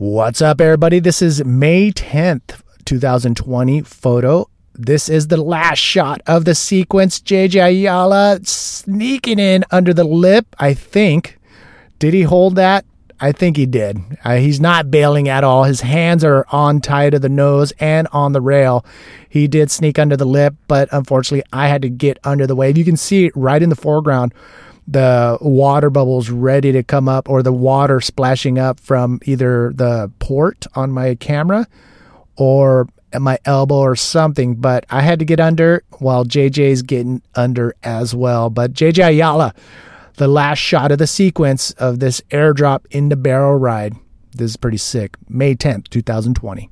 What's up, everybody? This is May 10th, 2020 photo. This is the last shot of the sequence. JJ Ayala sneaking in under the lip, I think. Did he hold that? I think he did. Uh, he's not bailing at all. His hands are on tight to the nose and on the rail. He did sneak under the lip, but unfortunately, I had to get under the wave. You can see it right in the foreground the water bubbles ready to come up or the water splashing up from either the port on my camera or at my elbow or something. But I had to get under while JJ's getting under as well. But JJ Ayala, the last shot of the sequence of this airdrop into barrel ride. This is pretty sick. May 10th, 2020.